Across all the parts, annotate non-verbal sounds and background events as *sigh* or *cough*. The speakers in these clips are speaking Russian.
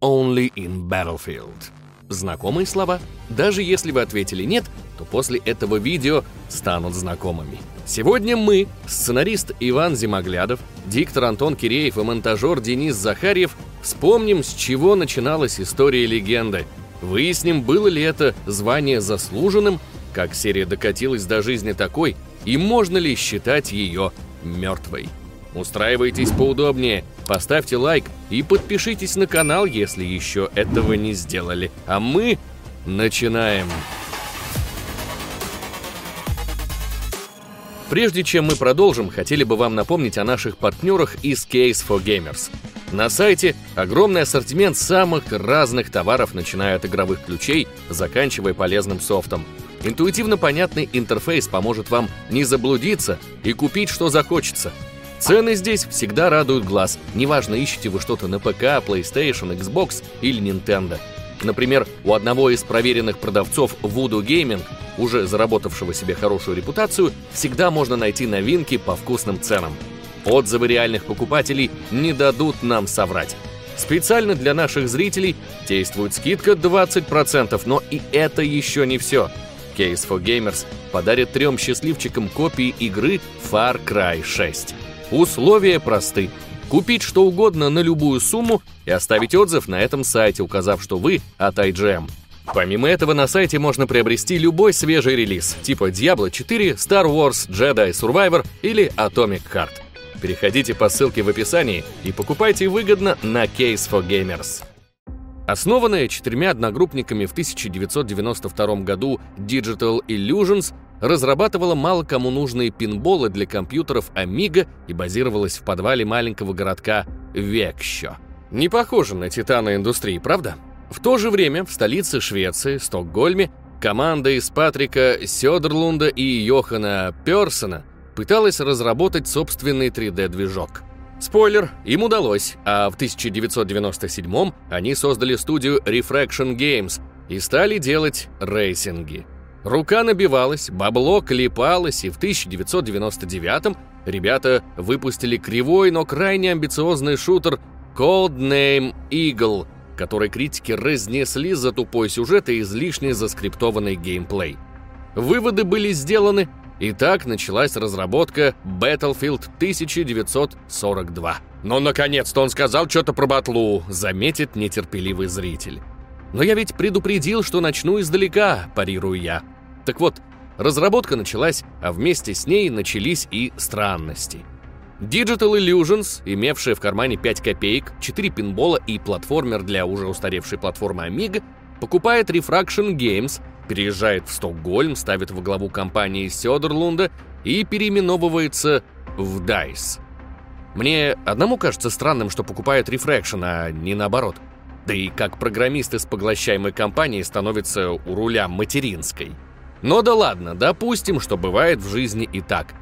only in Battlefield. Знакомые слова? Даже если вы ответили «нет», то после этого видео станут знакомыми. Сегодня мы, сценарист Иван Зимоглядов, диктор Антон Киреев и монтажер Денис Захарьев, вспомним, с чего начиналась история легенды. Выясним, было ли это звание заслуженным, как серия докатилась до жизни такой, и можно ли считать ее мертвой. Устраивайтесь поудобнее, поставьте лайк и подпишитесь на канал, если еще этого не сделали. А мы начинаем. Прежде чем мы продолжим, хотели бы вам напомнить о наших партнерах из Case for Gamers. На сайте огромный ассортимент самых разных товаров, начиная от игровых ключей, заканчивая полезным софтом. Интуитивно понятный интерфейс поможет вам не заблудиться и купить, что захочется – Цены здесь всегда радуют глаз. Неважно, ищете вы что-то на ПК, PlayStation, Xbox или Nintendo. Например, у одного из проверенных продавцов Voodoo Gaming, уже заработавшего себе хорошую репутацию, всегда можно найти новинки по вкусным ценам. Отзывы реальных покупателей не дадут нам соврать. Специально для наших зрителей действует скидка 20%, но и это еще не все. Case for Gamers подарит трем счастливчикам копии игры Far Cry 6. Условия просты. Купить что угодно на любую сумму и оставить отзыв на этом сайте, указав, что вы от IGM. Помимо этого, на сайте можно приобрести любой свежий релиз, типа Diablo 4, Star Wars, Jedi Survivor или Atomic Heart. Переходите по ссылке в описании и покупайте выгодно на Case for Gamers. Основанная четырьмя одногруппниками в 1992 году Digital Illusions разрабатывала мало кому нужные пинболы для компьютеров Amiga и базировалась в подвале маленького городка Векщо. Не похоже на титана индустрии, правда? В то же время в столице Швеции, Стокгольме, команда из Патрика Сёдерлунда и Йохана Персона пыталась разработать собственный 3D-движок. Спойлер, им удалось, а в 1997 они создали студию Refraction Games и стали делать рейсинги. Рука набивалась, бабло клепалось, и в 1999-м ребята выпустили кривой, но крайне амбициозный шутер Codename Eagle, который критики разнесли за тупой сюжет и излишне заскриптованный геймплей. Выводы были сделаны, и так началась разработка Battlefield 1942. «Ну, наконец-то он сказал что-то про батлу», — заметит нетерпеливый зритель. Но я ведь предупредил, что начну издалека, парирую я. Так вот, разработка началась, а вместе с ней начались и странности. Digital Illusions, имевшая в кармане 5 копеек, 4 пинбола и платформер для уже устаревшей платформы Amiga, покупает Refraction Games, переезжает в Стокгольм, ставит во главу компании Сёдерлунда и переименовывается в DICE. Мне одному кажется странным, что покупает Refraction, а не наоборот – да и как программист из поглощаемой компании становится у руля материнской. Но да ладно, допустим, что бывает в жизни и так.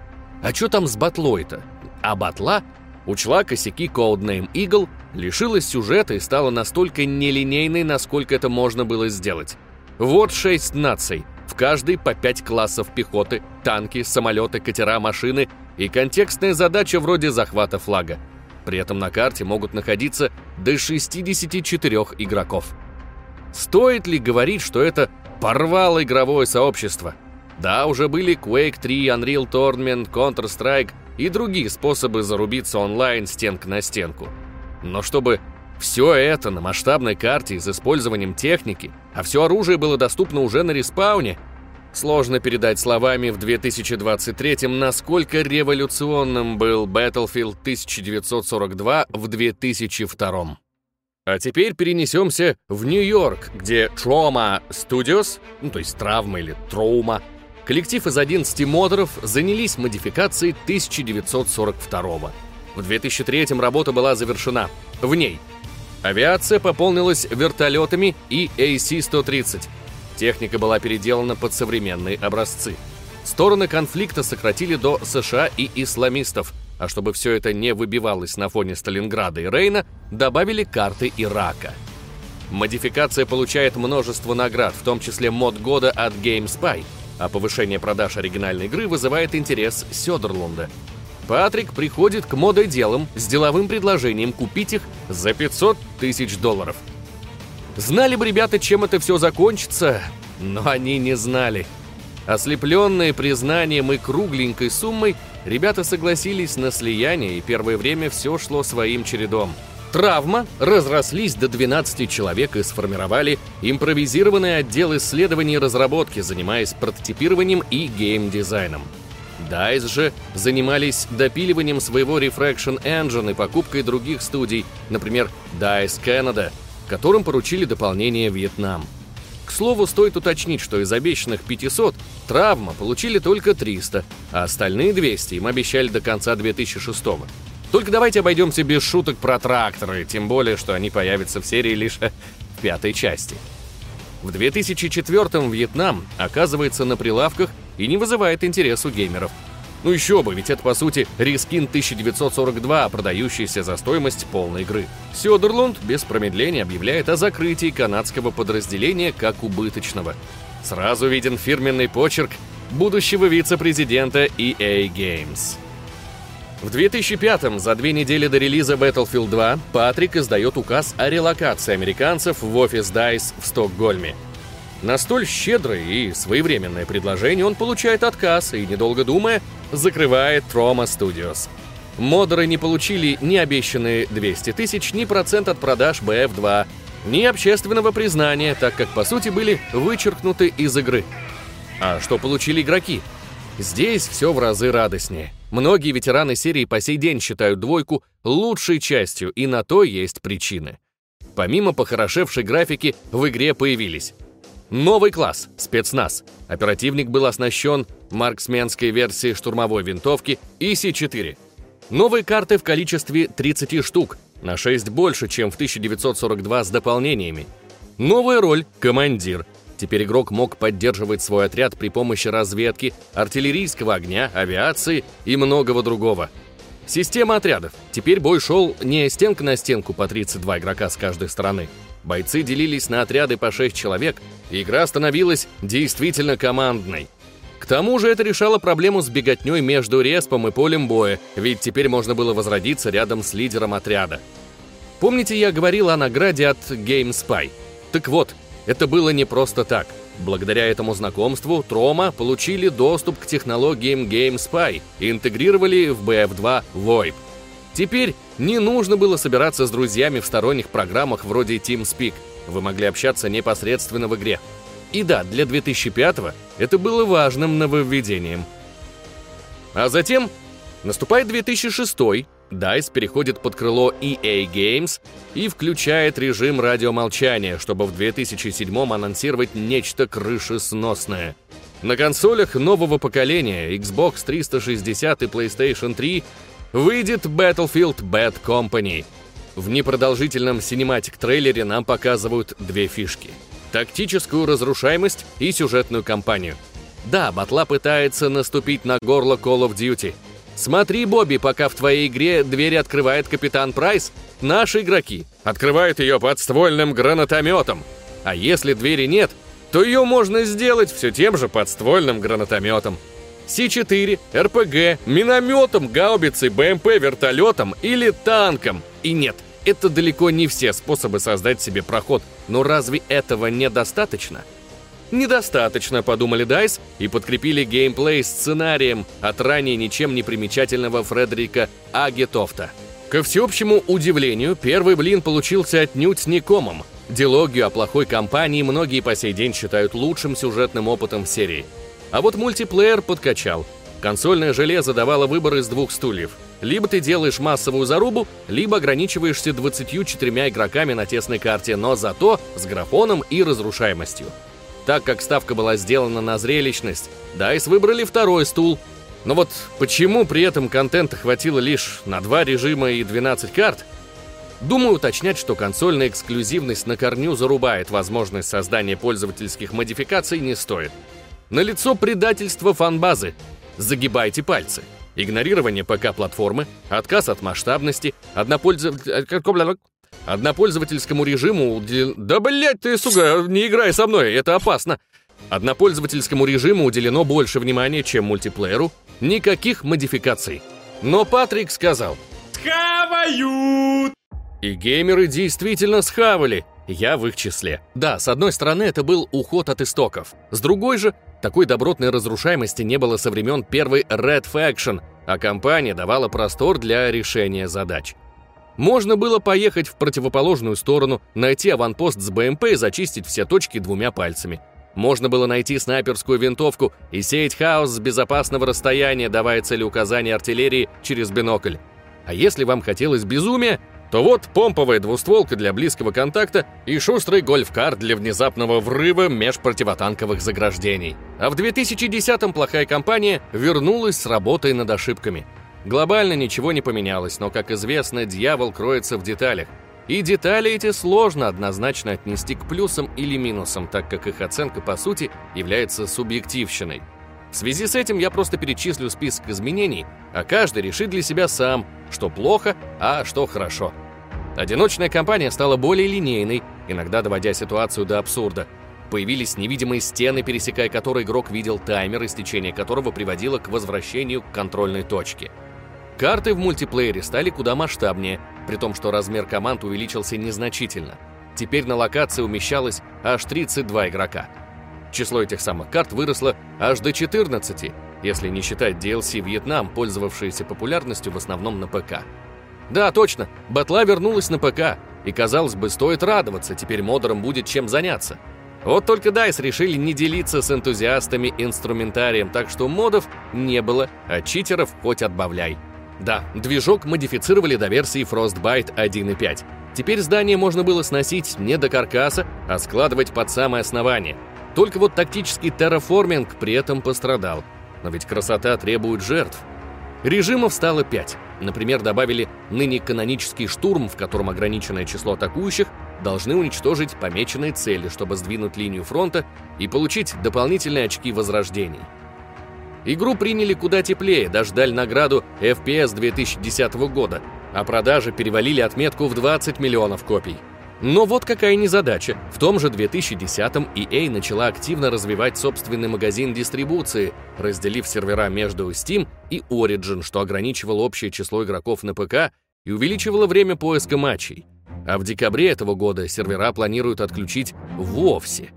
А что там с батлой-то? А батла учла косяки Codename Eagle, лишилась сюжета и стала настолько нелинейной, насколько это можно было сделать. Вот шесть наций, в каждой по пять классов пехоты, танки, самолеты, катера, машины и контекстная задача вроде захвата флага. При этом на карте могут находиться до 64 игроков. Стоит ли говорить, что это порвало игровое сообщество? Да, уже были Quake 3, Unreal Tournament, Counter-Strike и другие способы зарубиться онлайн стенка на стенку. Но чтобы все это на масштабной карте с использованием техники, а все оружие было доступно уже на респауне, Сложно передать словами в 2023-м, насколько революционным был Battlefield 1942 в 2002 А теперь перенесемся в Нью-Йорк, где Trauma Studios, ну то есть травма или троума, коллектив из 11 модеров занялись модификацией 1942 -го. В 2003 работа была завершена. В ней авиация пополнилась вертолетами и AC-130, Техника была переделана под современные образцы. Стороны конфликта сократили до США и исламистов, а чтобы все это не выбивалось на фоне Сталинграда и Рейна, добавили карты Ирака. Модификация получает множество наград, в том числе мод года от GameSpy, а повышение продаж оригинальной игры вызывает интерес Сёдерлунда. Патрик приходит к мододелам с деловым предложением купить их за 500 тысяч долларов – Знали бы ребята, чем это все закончится, но они не знали. Ослепленные признанием и кругленькой суммой, ребята согласились на слияние, и первое время все шло своим чередом. Травма разрослись до 12 человек и сформировали импровизированный отдел исследований и разработки, занимаясь прототипированием и геймдизайном. DICE же занимались допиливанием своего Refraction Engine и покупкой других студий, например, DICE Canada, которым поручили дополнение «Вьетнам». К слову, стоит уточнить, что из обещанных 500 травма получили только 300, а остальные 200 им обещали до конца 2006 -го. Только давайте обойдемся без шуток про тракторы, тем более, что они появятся в серии лишь *laughs* в пятой части. В 2004-м Вьетнам оказывается на прилавках и не вызывает интерес у геймеров. Ну еще бы, ведь это по сути рискин 1942, продающийся за стоимость полной игры. Сёдерлунд без промедления объявляет о закрытии канадского подразделения как убыточного. Сразу виден фирменный почерк будущего вице-президента EA Games. В 2005-м, за две недели до релиза Battlefield 2, Патрик издает указ о релокации американцев в офис DICE в Стокгольме – на столь щедрое и своевременное предложение он получает отказ и, недолго думая, закрывает Trauma Studios. Модеры не получили ни обещанные 200 тысяч, ни процент от продаж BF2, ни общественного признания, так как, по сути, были вычеркнуты из игры. А что получили игроки? Здесь все в разы радостнее. Многие ветераны серии по сей день считают двойку лучшей частью, и на то есть причины. Помимо похорошевшей графики, в игре появились Новый класс – спецназ. Оперативник был оснащен марксменской версией штурмовой винтовки ИС-4. Новые карты в количестве 30 штук, на 6 больше, чем в 1942 с дополнениями. Новая роль – командир. Теперь игрок мог поддерживать свой отряд при помощи разведки, артиллерийского огня, авиации и многого другого. Система отрядов. Теперь бой шел не стенка на стенку по 32 игрока с каждой стороны, Бойцы делились на отряды по 6 человек, и игра становилась действительно командной. К тому же это решало проблему с беготней между респом и полем боя, ведь теперь можно было возродиться рядом с лидером отряда. Помните, я говорил о награде от GameSpy? Так вот, это было не просто так. Благодаря этому знакомству Трома получили доступ к технологиям GameSpy и интегрировали в BF2 VoIP. Теперь не нужно было собираться с друзьями в сторонних программах вроде TeamSpeak. Вы могли общаться непосредственно в игре. И да, для 2005-го это было важным нововведением. А затем наступает 2006 DICE переходит под крыло EA Games и включает режим радиомолчания, чтобы в 2007 анонсировать нечто крышесносное. На консолях нового поколения Xbox 360 и PlayStation 3 выйдет Battlefield Bad Company. В непродолжительном cinematic -трейлере нам показывают две фишки. Тактическую разрушаемость и сюжетную кампанию. Да, Батла пытается наступить на горло Call of Duty. Смотри, Бобби, пока в твоей игре двери открывает Капитан Прайс, наши игроки открывают ее подствольным гранатометом. А если двери нет, то ее можно сделать все тем же подствольным гранатометом. С-4, РПГ, минометом, гаубицей, БМП, вертолетом или танком. И нет, это далеко не все способы создать себе проход, но разве этого недостаточно? Недостаточно, подумали Дайс и подкрепили геймплей сценарием от ранее ничем не примечательного Фредерика Агетофта. Ко всеобщему удивлению, первый блин получился отнюдь не комом. Дилогию о плохой компании многие по сей день считают лучшим сюжетным опытом серии – а вот мультиплеер подкачал. Консольное железо давало выбор из двух стульев. Либо ты делаешь массовую зарубу, либо ограничиваешься 24 игроками на тесной карте, но зато с графоном и разрушаемостью. Так как ставка была сделана на зрелищность, DICE выбрали второй стул. Но вот почему при этом контента хватило лишь на два режима и 12 карт? Думаю уточнять, что консольная эксклюзивность на корню зарубает возможность создания пользовательских модификаций не стоит. Налицо предательство фанбазы. Загибайте пальцы. Игнорирование ПК-платформы, отказ от масштабности, однопользователь... Однопользовательскому режиму. Да, блять ты, сука, не играй со мной, это опасно. Однопользовательскому режиму уделено больше внимания, чем мультиплееру. Никаких модификаций. Но Патрик сказал... Схавают! И геймеры действительно схавали. Я в их числе. Да, с одной стороны, это был уход от истоков. С другой же, такой добротной разрушаемости не было со времен первой Red Faction, а компания давала простор для решения задач. Можно было поехать в противоположную сторону, найти аванпост с БМП и зачистить все точки двумя пальцами. Можно было найти снайперскую винтовку и сеять хаос с безопасного расстояния, давая целеуказания артиллерии через бинокль. А если вам хотелось безумия, то вот помповая двустволка для близкого контакта и шустрый гольф-кар для внезапного врыва меж противотанковых заграждений. А в 2010-м плохая компания вернулась с работой над ошибками. Глобально ничего не поменялось, но, как известно, дьявол кроется в деталях. И детали эти сложно однозначно отнести к плюсам или минусам, так как их оценка, по сути, является субъективщиной. В связи с этим я просто перечислю список изменений, а каждый решит для себя сам, что плохо, а что хорошо. Одиночная кампания стала более линейной, иногда доводя ситуацию до абсурда. Появились невидимые стены, пересекая которые игрок видел таймер, истечение которого приводило к возвращению к контрольной точке. Карты в мультиплеере стали куда масштабнее, при том, что размер команд увеличился незначительно. Теперь на локации умещалось аж 32 игрока. Число этих самых карт выросло аж до 14, если не считать DLC «Вьетнам», пользовавшиеся популярностью в основном на ПК. Да, точно, батла вернулась на ПК, и, казалось бы, стоит радоваться, теперь модерам будет чем заняться. Вот только DICE решили не делиться с энтузиастами инструментарием, так что модов не было, а читеров хоть отбавляй. Да, движок модифицировали до версии Frostbite 1.5. Теперь здание можно было сносить не до каркаса, а складывать под самое основание – только вот тактический терраформинг при этом пострадал. Но ведь красота требует жертв. Режимов стало 5. Например, добавили ныне канонический штурм, в котором ограниченное число атакующих должны уничтожить помеченные цели, чтобы сдвинуть линию фронта и получить дополнительные очки возрождений. Игру приняли куда теплее, даже дали награду FPS 2010 года, а продажи перевалили отметку в 20 миллионов копий. Но вот какая незадача. В том же 2010-м EA начала активно развивать собственный магазин дистрибуции, разделив сервера между Steam и Origin, что ограничивало общее число игроков на ПК и увеличивало время поиска матчей. А в декабре этого года сервера планируют отключить вовсе.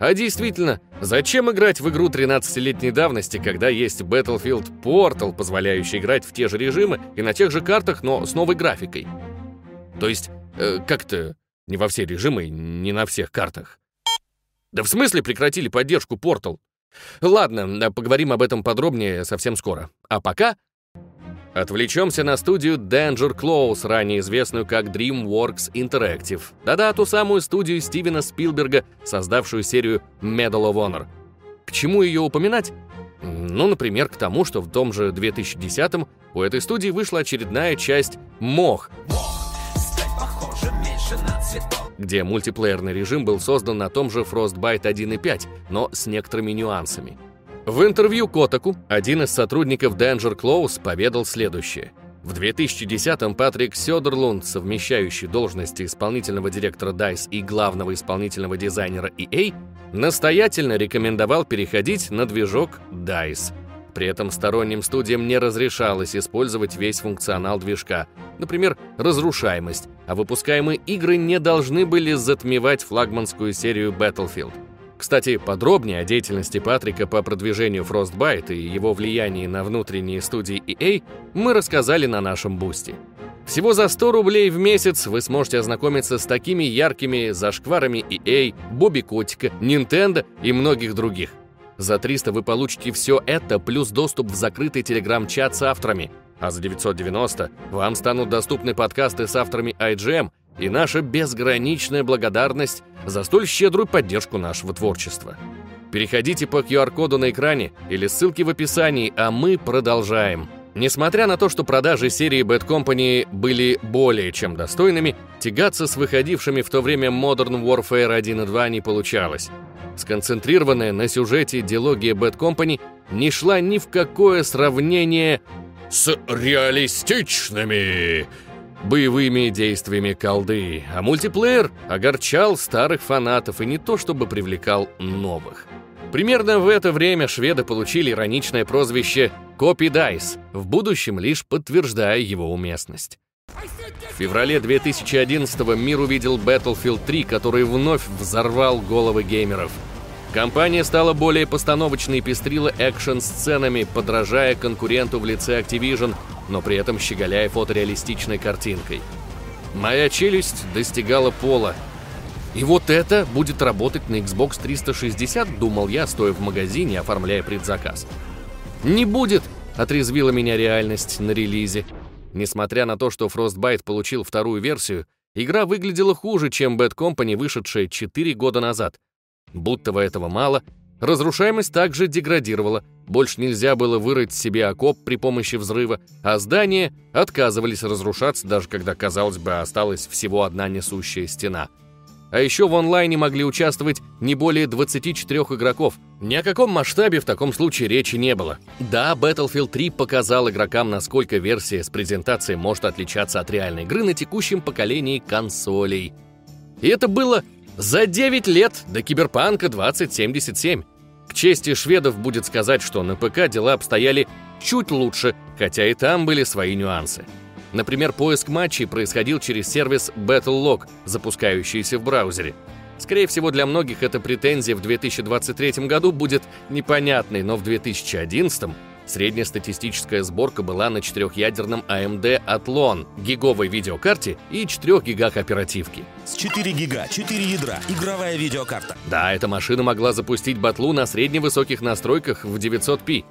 А действительно, зачем играть в игру 13-летней давности, когда есть Battlefield Portal, позволяющий играть в те же режимы и на тех же картах, но с новой графикой? То есть, э, как-то не во все режимы, не на всех картах. Да в смысле прекратили поддержку Portal? Ладно, поговорим об этом подробнее совсем скоро. А пока Отвлечемся на студию Danger Close, ранее известную как DreamWorks Interactive. Да-да, ту самую студию Стивена Спилберга, создавшую серию Medal of Honor. К чему ее упоминать? Ну, например, к тому, что в том же 2010-м у этой студии вышла очередная часть «Мох», где мультиплеерный режим был создан на том же Frostbite 1.5, но с некоторыми нюансами. В интервью Котаку один из сотрудников Danger Close поведал следующее. В 2010-м Патрик Сёдерлунд, совмещающий должности исполнительного директора DICE и главного исполнительного дизайнера EA, настоятельно рекомендовал переходить на движок DICE – при этом сторонним студиям не разрешалось использовать весь функционал движка, например, разрушаемость, а выпускаемые игры не должны были затмевать флагманскую серию Battlefield. Кстати, подробнее о деятельности Патрика по продвижению Frostbite и его влиянии на внутренние студии EA мы рассказали на нашем бусте. Всего за 100 рублей в месяц вы сможете ознакомиться с такими яркими зашкварами EA, Бобби Котика, Nintendo и многих других. За 300 вы получите все это, плюс доступ в закрытый телеграм-чат с авторами. А за 990 вам станут доступны подкасты с авторами IGM и наша безграничная благодарность за столь щедрую поддержку нашего творчества. Переходите по QR-коду на экране или ссылке в описании, а мы продолжаем. Несмотря на то, что продажи серии Bad Company были более чем достойными, тягаться с выходившими в то время Modern Warfare 1 и 2 не получалось. Сконцентрированная на сюжете диалогия Bad Company не шла ни в какое сравнение с реалистичными боевыми действиями колды, а мультиплеер огорчал старых фанатов и не то чтобы привлекал новых. Примерно в это время шведы получили ироничное прозвище «Копи Дайс», в будущем лишь подтверждая его уместность. В феврале 2011 мир увидел Battlefield 3, который вновь взорвал головы геймеров. Компания стала более постановочной и пестрила экшн-сценами, подражая конкуренту в лице Activision, но при этом щеголяя фотореалистичной картинкой. Моя челюсть достигала пола. И вот это будет работать на Xbox 360, думал я, стоя в магазине, оформляя предзаказ. Не будет, отрезвила меня реальность на релизе. Несмотря на то, что Frostbite получил вторую версию, игра выглядела хуже, чем Bad Company, вышедшая 4 года назад. Будто бы этого мало, разрушаемость также деградировала, больше нельзя было вырыть себе окоп при помощи взрыва, а здания отказывались разрушаться, даже когда, казалось бы, осталась всего одна несущая стена — а еще в онлайне могли участвовать не более 24 игроков. Ни о каком масштабе в таком случае речи не было. Да, Battlefield 3 показал игрокам, насколько версия с презентацией может отличаться от реальной игры на текущем поколении консолей. И это было за 9 лет до Киберпанка 2077. К чести шведов будет сказать, что на ПК дела обстояли чуть лучше, хотя и там были свои нюансы. Например, поиск матчей происходил через сервис BattleLog, запускающийся в браузере. Скорее всего, для многих эта претензия в 2023 году будет непонятной, но в 2011 среднестатистическая сборка была на четырехъядерном AMD Athlon, гиговой видеокарте и 4 гигах оперативки. С 4 гига, 4 ядра, игровая видеокарта. Да, эта машина могла запустить батлу на средневысоких настройках в 900p.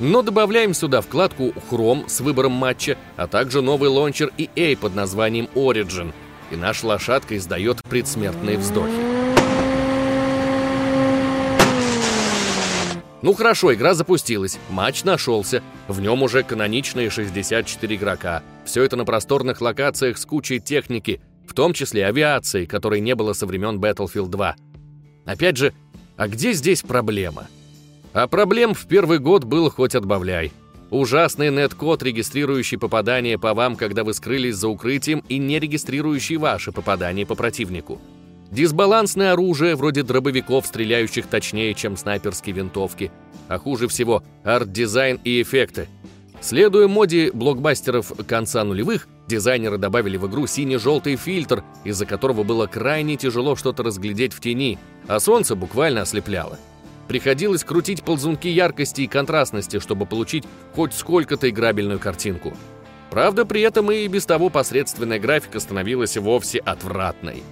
Но добавляем сюда вкладку Chrome с выбором матча, а также новый лончер EA под названием Origin, и наша лошадка издает предсмертные вздохи. Ну хорошо, игра запустилась, матч нашелся, в нем уже каноничные 64 игрока. Все это на просторных локациях с кучей техники, в том числе авиации, которой не было со времен Battlefield 2. Опять же, а где здесь проблема? А проблем в первый год был хоть отбавляй. Ужасный netcode, регистрирующий попадание по вам, когда вы скрылись за укрытием, и не регистрирующий ваши попадания по противнику. Дисбалансное оружие, вроде дробовиков, стреляющих точнее, чем снайперские винтовки. А хуже всего – арт-дизайн и эффекты. Следуя моде блокбастеров конца нулевых, дизайнеры добавили в игру синий-желтый фильтр, из-за которого было крайне тяжело что-то разглядеть в тени, а солнце буквально ослепляло. Приходилось крутить ползунки яркости и контрастности, чтобы получить хоть сколько-то играбельную картинку. Правда, при этом и без того посредственная графика становилась вовсе отвратной.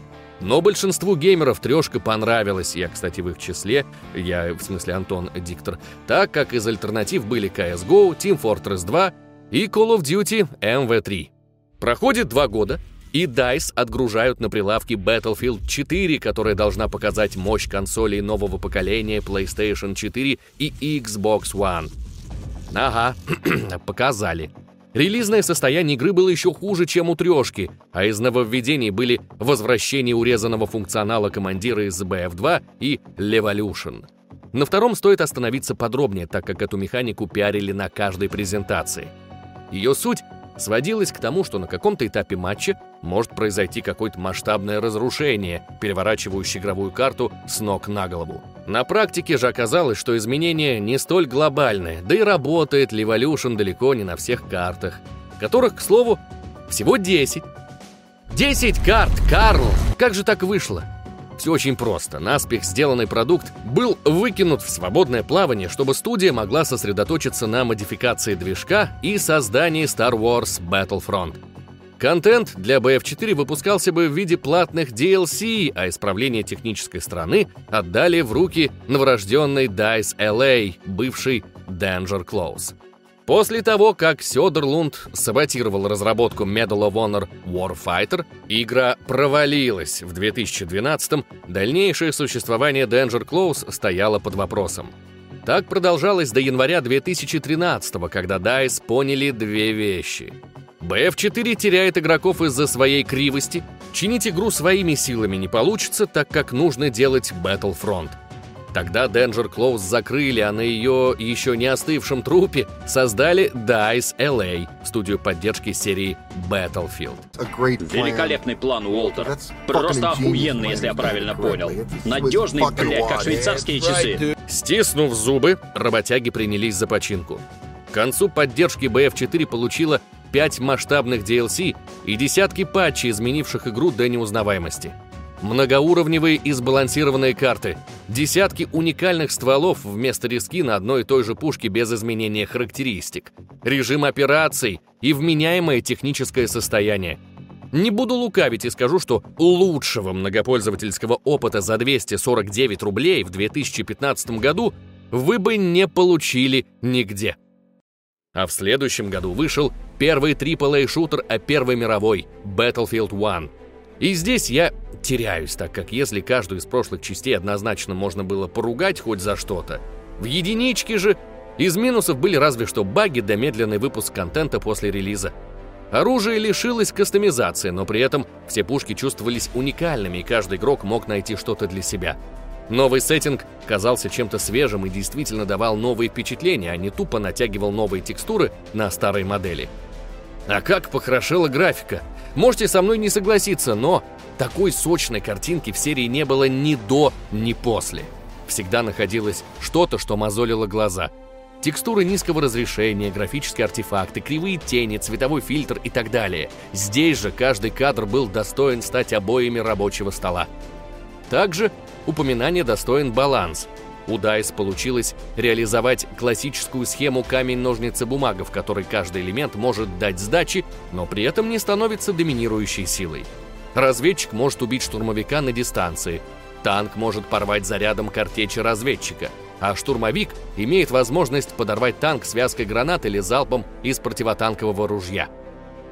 Но большинству геймеров трешка понравилась, я, кстати, в их числе, я, в смысле Антон Диктор, так как из альтернатив были CSGO, Team Fortress 2 и Call of Duty MV3. Проходит два года, и DICE отгружают на прилавки Battlefield 4, которая должна показать мощь консолей нового поколения PlayStation 4 и Xbox One. Ага, *clears throat* показали. Релизное состояние игры было еще хуже, чем у трешки, а из нововведений были возвращение урезанного функционала командира из BF2 и Levolution. На втором стоит остановиться подробнее, так как эту механику пиарили на каждой презентации. Ее суть сводилось к тому, что на каком-то этапе матча может произойти какое-то масштабное разрушение, переворачивающее игровую карту с ног на голову. На практике же оказалось, что изменения не столь глобальные, да и работает Levolution далеко не на всех картах, которых, к слову, всего 10. 10 карт, Карл! Как же так вышло? Все очень просто. Наспех сделанный продукт был выкинут в свободное плавание, чтобы студия могла сосредоточиться на модификации движка и создании Star Wars Battlefront. Контент для BF4 выпускался бы в виде платных DLC, а исправление технической стороны отдали в руки новорожденной DICE LA, бывший Danger Close. После того, как Сёдерлунд саботировал разработку Medal of Honor Warfighter, игра провалилась в 2012-м, дальнейшее существование Danger Close стояло под вопросом. Так продолжалось до января 2013 когда DICE поняли две вещи. BF4 теряет игроков из-за своей кривости, чинить игру своими силами не получится, так как нужно делать Battlefront – Тогда Danger Close закрыли, а на ее еще не остывшем трупе создали DICE LA, студию поддержки серии Battlefield. Великолепный план, Уолтер. Просто охуенный, если я правильно понял. Надежный, блядь, как швейцарские часы. Стиснув зубы, работяги принялись за починку. К концу поддержки BF4 получила 5 масштабных DLC и десятки патчей, изменивших игру до неузнаваемости. Многоуровневые и сбалансированные карты, десятки уникальных стволов вместо риски на одной и той же пушке без изменения характеристик, режим операций и вменяемое техническое состояние. Не буду лукавить и скажу, что лучшего многопользовательского опыта за 249 рублей в 2015 году вы бы не получили нигде. А в следующем году вышел первый AAA-шутер о Первой мировой Battlefield 1. И здесь я теряюсь, так как если каждую из прошлых частей однозначно можно было поругать хоть за что-то, в единичке же из минусов были разве что баги да медленный выпуск контента после релиза. Оружие лишилось кастомизации, но при этом все пушки чувствовались уникальными, и каждый игрок мог найти что-то для себя. Новый сеттинг казался чем-то свежим и действительно давал новые впечатления, а не тупо натягивал новые текстуры на старые модели. А как похорошела графика! Можете со мной не согласиться, но такой сочной картинки в серии не было ни до, ни после. Всегда находилось что-то, что мозолило глаза. Текстуры низкого разрешения, графические артефакты, кривые тени, цветовой фильтр и так далее. Здесь же каждый кадр был достоин стать обоями рабочего стола. Также упоминание достоин баланс. У DICE получилось реализовать классическую схему камень-ножницы-бумага, в которой каждый элемент может дать сдачи, но при этом не становится доминирующей силой. Разведчик может убить штурмовика на дистанции. Танк может порвать зарядом картечи разведчика. А штурмовик имеет возможность подорвать танк связкой гранат или залпом из противотанкового ружья.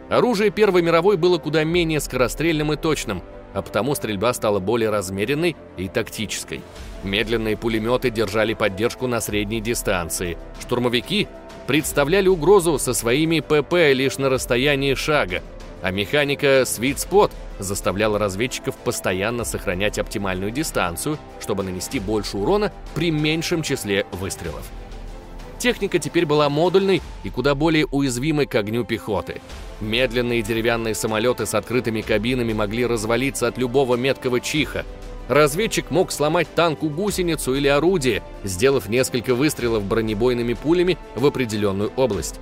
Оружие Первой мировой было куда менее скорострельным и точным, а потому стрельба стала более размеренной и тактической. Медленные пулеметы держали поддержку на средней дистанции. Штурмовики представляли угрозу со своими ПП лишь на расстоянии шага, а механика Sweet Spot заставляла разведчиков постоянно сохранять оптимальную дистанцию, чтобы нанести больше урона при меньшем числе выстрелов. Техника теперь была модульной и куда более уязвимой к огню пехоты. Медленные деревянные самолеты с открытыми кабинами могли развалиться от любого меткого чиха. Разведчик мог сломать танку гусеницу или орудие, сделав несколько выстрелов бронебойными пулями в определенную область.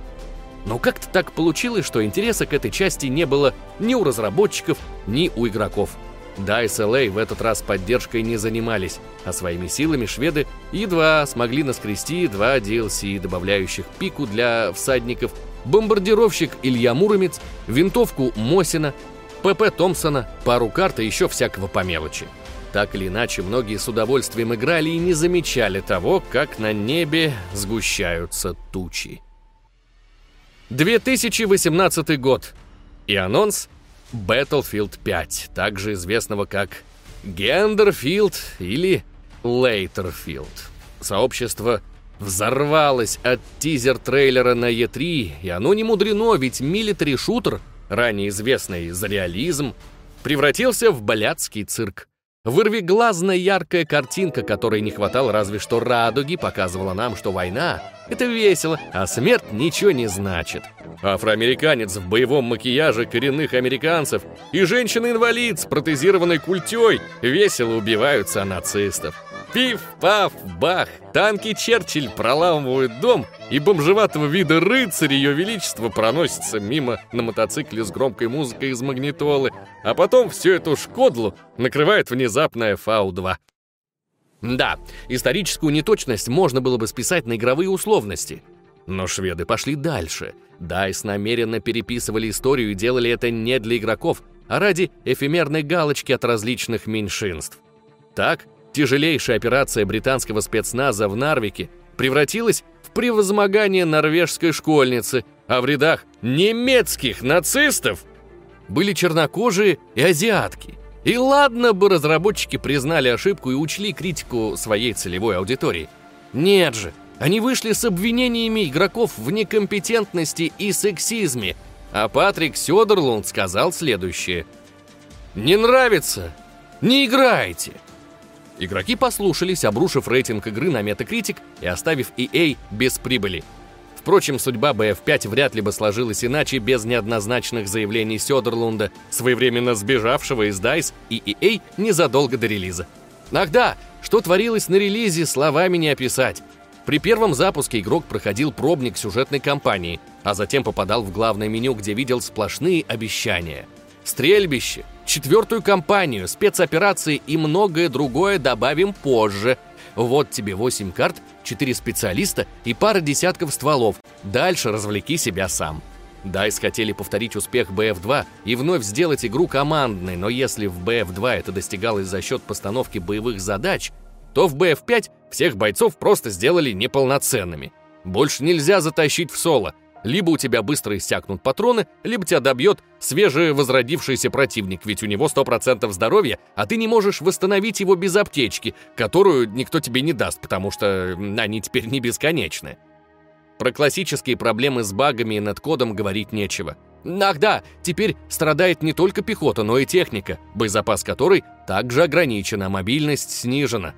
Но как-то так получилось, что интереса к этой части не было ни у разработчиков, ни у игроков. DICE LA в этот раз поддержкой не занимались, а своими силами шведы едва смогли наскрести два DLC, добавляющих пику для всадников, бомбардировщик Илья Муромец, винтовку Мосина, ПП Томпсона, пару карт и еще всякого по мелочи. Так или иначе, многие с удовольствием играли и не замечали того, как на небе сгущаются тучи. 2018 год. И анонс Battlefield 5, также известного как Гендерфилд или Лейтерфилд. Сообщество взорвалось от тизер-трейлера на E3, и оно не мудрено, ведь милитари-шутер, ранее известный за реализм, превратился в блядский цирк. Вырвиглазная яркая картинка, которой не хватало разве что радуги, показывала нам, что война — это весело, а смерть ничего не значит. Афроамериканец в боевом макияже коренных американцев и женщина-инвалид с протезированной культей весело убиваются нацистов. Пиф-паф-бах! Танки Черчилль проламывают дом, и бомжеватого вида рыцарь Ее Величества проносится мимо на мотоцикле с громкой музыкой из магнитолы, а потом всю эту шкодлу накрывает внезапная Фау-2. Да, историческую неточность можно было бы списать на игровые условности. Но шведы пошли дальше. Дайс намеренно переписывали историю и делали это не для игроков, а ради эфемерной галочки от различных меньшинств. Так, Тяжелейшая операция британского спецназа в Нарвике превратилась в превозмогание норвежской школьницы, а в рядах немецких нацистов были чернокожие и азиатки. И ладно бы разработчики признали ошибку и учли критику своей целевой аудитории. Нет же, они вышли с обвинениями игроков в некомпетентности и сексизме, а Патрик Сёдерлунд сказал следующее. «Не нравится? Не играйте!» Игроки послушались, обрушив рейтинг игры на Metacritic и оставив EA без прибыли. Впрочем, судьба BF5 вряд ли бы сложилась иначе без неоднозначных заявлений Сёдерлунда, своевременно сбежавшего из DICE и EA незадолго до релиза. Ах да, что творилось на релизе, словами не описать. При первом запуске игрок проходил пробник сюжетной кампании, а затем попадал в главное меню, где видел сплошные обещания. Стрельбище, четвертую кампанию, спецоперации и многое другое добавим позже. Вот тебе 8 карт, 4 специалиста и пара десятков стволов. Дальше развлеки себя сам. DICE хотели повторить успех BF2 и вновь сделать игру командной, но если в BF2 это достигалось за счет постановки боевых задач, то в BF5 всех бойцов просто сделали неполноценными. Больше нельзя затащить в соло. Либо у тебя быстро иссякнут патроны, либо тебя добьет свежевозродившийся противник, ведь у него 100% здоровья, а ты не можешь восстановить его без аптечки, которую никто тебе не даст, потому что они теперь не бесконечны. Про классические проблемы с багами и неткодом говорить нечего. Ах да, теперь страдает не только пехота, но и техника, боезапас которой также ограничен, а мобильность снижена.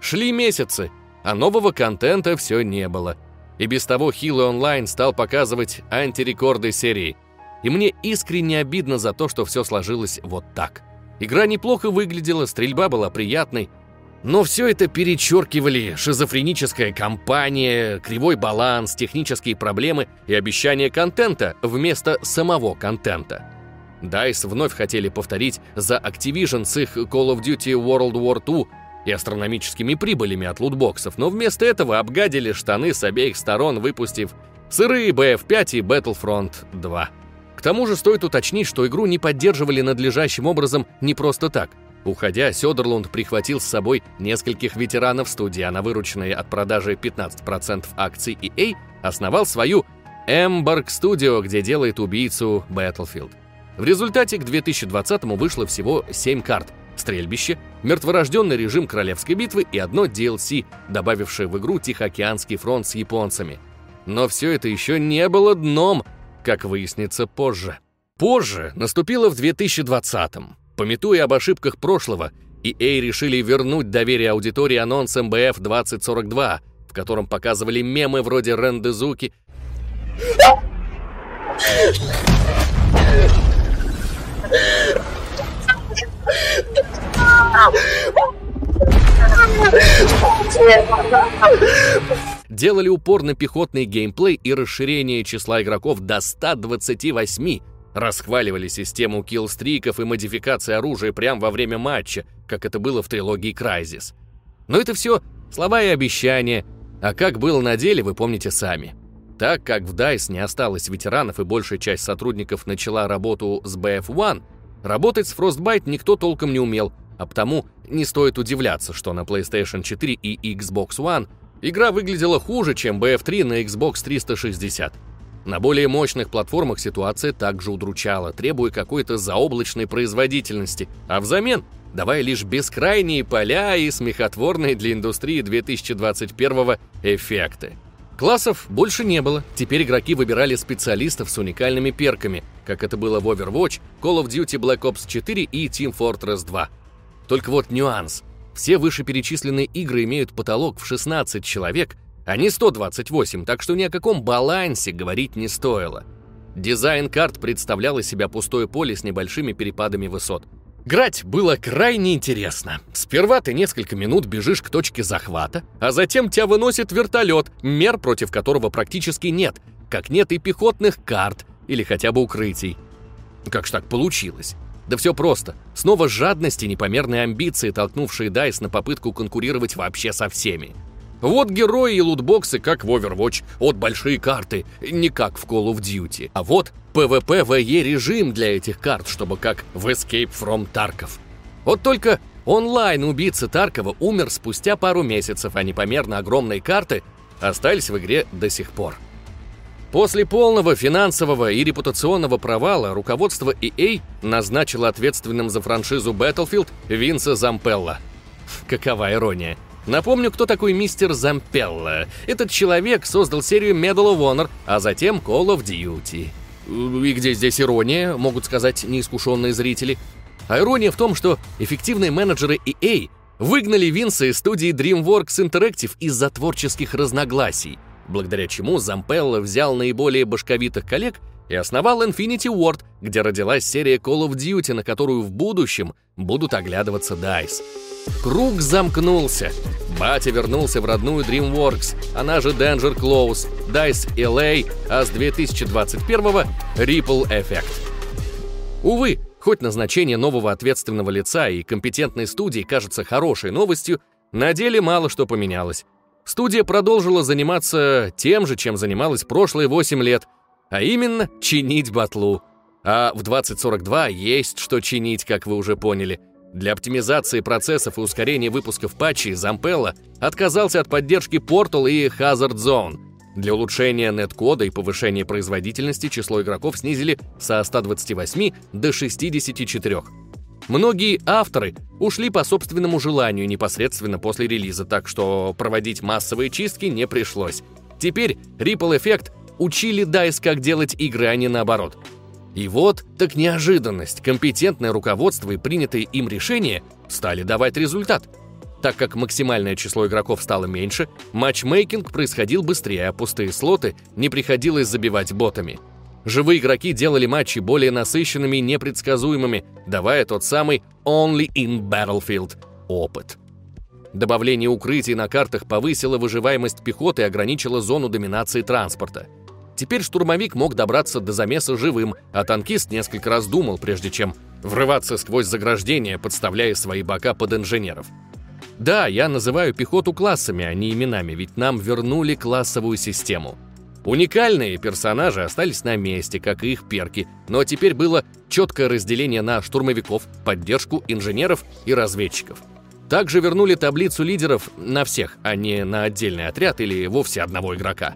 Шли месяцы, а нового контента все не было. И без того Хилы Онлайн стал показывать антирекорды серии. И мне искренне обидно за то, что все сложилось вот так. Игра неплохо выглядела, стрельба была приятной, но все это перечеркивали шизофреническая кампания, кривой баланс, технические проблемы и обещание контента вместо самого контента. DICE вновь хотели повторить за Activision с их Call of Duty World War II и астрономическими прибылями от лутбоксов, но вместо этого обгадили штаны с обеих сторон, выпустив сырые BF5 и Battlefront 2. К тому же стоит уточнить, что игру не поддерживали надлежащим образом не просто так. Уходя, Сёдерлунд прихватил с собой нескольких ветеранов студии, а на вырученные от продажи 15% акций EA основал свою Embark Studio, где делает убийцу Battlefield. В результате к 2020-му вышло всего 7 карт – стрельбище, мертворожденный режим королевской битвы и одно DLC, добавившее в игру Тихоокеанский фронт с японцами. Но все это еще не было дном, как выяснится позже. Позже наступило в 2020-м. Пометуя об ошибках прошлого, EA решили вернуть доверие аудитории анонсом BF 2042, в котором показывали мемы вроде Рендезуки. Делали упор на пехотный геймплей и расширение числа игроков до 128, расхваливали систему киллстриков и модификации оружия прямо во время матча, как это было в трилогии Crysis. Но это все слова и обещания, а как было на деле, вы помните сами. Так как в DICE не осталось ветеранов и большая часть сотрудников начала работу с BF-1, Работать с Frostbite никто толком не умел, а потому не стоит удивляться, что на PlayStation 4 и Xbox One игра выглядела хуже, чем BF3 на Xbox 360. На более мощных платформах ситуация также удручала, требуя какой-то заоблачной производительности, а взамен давая лишь бескрайние поля и смехотворные для индустрии 2021 эффекты. Классов больше не было, теперь игроки выбирали специалистов с уникальными перками, как это было в Overwatch, Call of Duty Black Ops 4 и Team Fortress 2. Только вот нюанс. Все вышеперечисленные игры имеют потолок в 16 человек, а не 128, так что ни о каком балансе говорить не стоило. Дизайн карт представлял из себя пустое поле с небольшими перепадами высот. Грать было крайне интересно. Сперва ты несколько минут бежишь к точке захвата, а затем тебя выносит вертолет, мер против которого практически нет, как нет и пехотных карт или хотя бы укрытий. Как ж так получилось? Да все просто. Снова жадность и непомерные амбиции, толкнувшие Дайс на попытку конкурировать вообще со всеми. Вот герои и лутбоксы, как в Overwatch, от большие карты, не как в Call of Duty. А вот PvP-VE режим для этих карт, чтобы как в Escape from Tarkov. Вот только онлайн убийца Таркова умер спустя пару месяцев, а непомерно огромные карты остались в игре до сих пор. После полного финансового и репутационного провала руководство EA назначило ответственным за франшизу Battlefield Винса Зампелла. Какова ирония. Напомню, кто такой мистер Зампелла. Этот человек создал серию Medal of Honor, а затем Call of Duty. И где здесь ирония, могут сказать неискушенные зрители. А ирония в том, что эффективные менеджеры EA выгнали Винса из студии DreamWorks Interactive из-за творческих разногласий, благодаря чему Зампелла взял наиболее башковитых коллег и основал Infinity Ward, где родилась серия Call of Duty, на которую в будущем будут оглядываться DICE. Круг замкнулся. Батя вернулся в родную DreamWorks, она же Danger Close, DICE LA, а с 2021-го Ripple Effect. Увы, хоть назначение нового ответственного лица и компетентной студии кажется хорошей новостью, на деле мало что поменялось. Студия продолжила заниматься тем же, чем занималась прошлые 8 лет, а именно чинить батлу. А в 2042 есть что чинить, как вы уже поняли. Для оптимизации процессов и ускорения выпусков патчей Zampella отказался от поддержки Portal и Hazard Zone. Для улучшения нет-кода и повышения производительности число игроков снизили со 128 до 64. Многие авторы ушли по собственному желанию непосредственно после релиза, так что проводить массовые чистки не пришлось. Теперь Ripple Effect учили DICE, как делать игры, а не наоборот. И вот, так неожиданность, компетентное руководство и принятые им решения стали давать результат. Так как максимальное число игроков стало меньше, матчмейкинг происходил быстрее, а пустые слоты не приходилось забивать ботами. Живые игроки делали матчи более насыщенными и непредсказуемыми, давая тот самый «only in Battlefield» опыт. Добавление укрытий на картах повысило выживаемость пехоты и ограничило зону доминации транспорта – Теперь штурмовик мог добраться до замеса живым, а танкист несколько раз думал, прежде чем врываться сквозь заграждение, подставляя свои бока под инженеров. Да, я называю пехоту классами, а не именами, ведь нам вернули классовую систему. Уникальные персонажи остались на месте, как и их перки, но теперь было четкое разделение на штурмовиков, поддержку инженеров и разведчиков. Также вернули таблицу лидеров на всех, а не на отдельный отряд или вовсе одного игрока.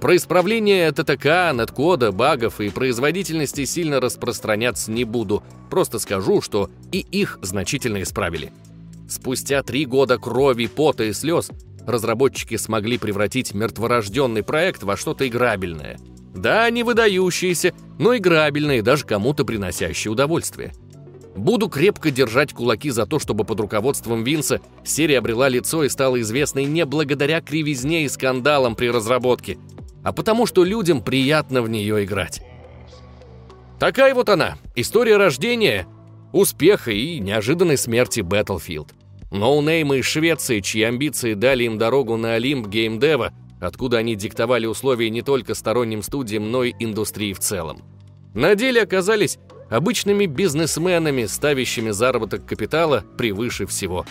Про исправление ТТК, неткода, багов и производительности сильно распространяться не буду, просто скажу, что и их значительно исправили. Спустя три года крови, пота и слез разработчики смогли превратить мертворожденный проект во что-то играбельное. Да, не выдающееся, но играбельное и даже кому-то приносящее удовольствие. Буду крепко держать кулаки за то, чтобы под руководством Винса серия обрела лицо и стала известной не благодаря кривизне и скандалам при разработке, а потому что людям приятно в нее играть. Такая вот она, история рождения, успеха и неожиданной смерти Battlefield. Ноунеймы из Швеции, чьи амбиции дали им дорогу на Олимп геймдева, откуда они диктовали условия не только сторонним студиям, но и индустрии в целом. На деле оказались обычными бизнесменами, ставящими заработок капитала превыше всего.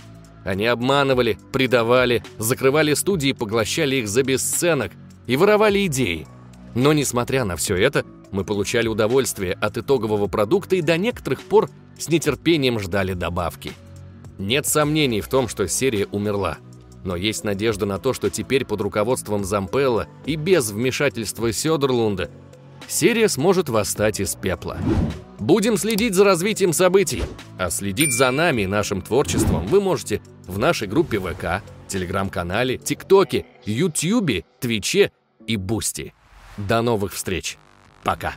Они обманывали, предавали, закрывали студии поглощали их за бесценок – и воровали идеи. Но несмотря на все это, мы получали удовольствие от итогового продукта и до некоторых пор с нетерпением ждали добавки. Нет сомнений в том, что серия умерла. Но есть надежда на то, что теперь под руководством Зампелла и без вмешательства Сёдерлунда серия сможет восстать из пепла. Будем следить за развитием событий, а следить за нами и нашим творчеством вы можете в нашей группе ВК, телеграм-канале, тиктоке, ютьюбе, твиче и бусти. До новых встреч. Пока.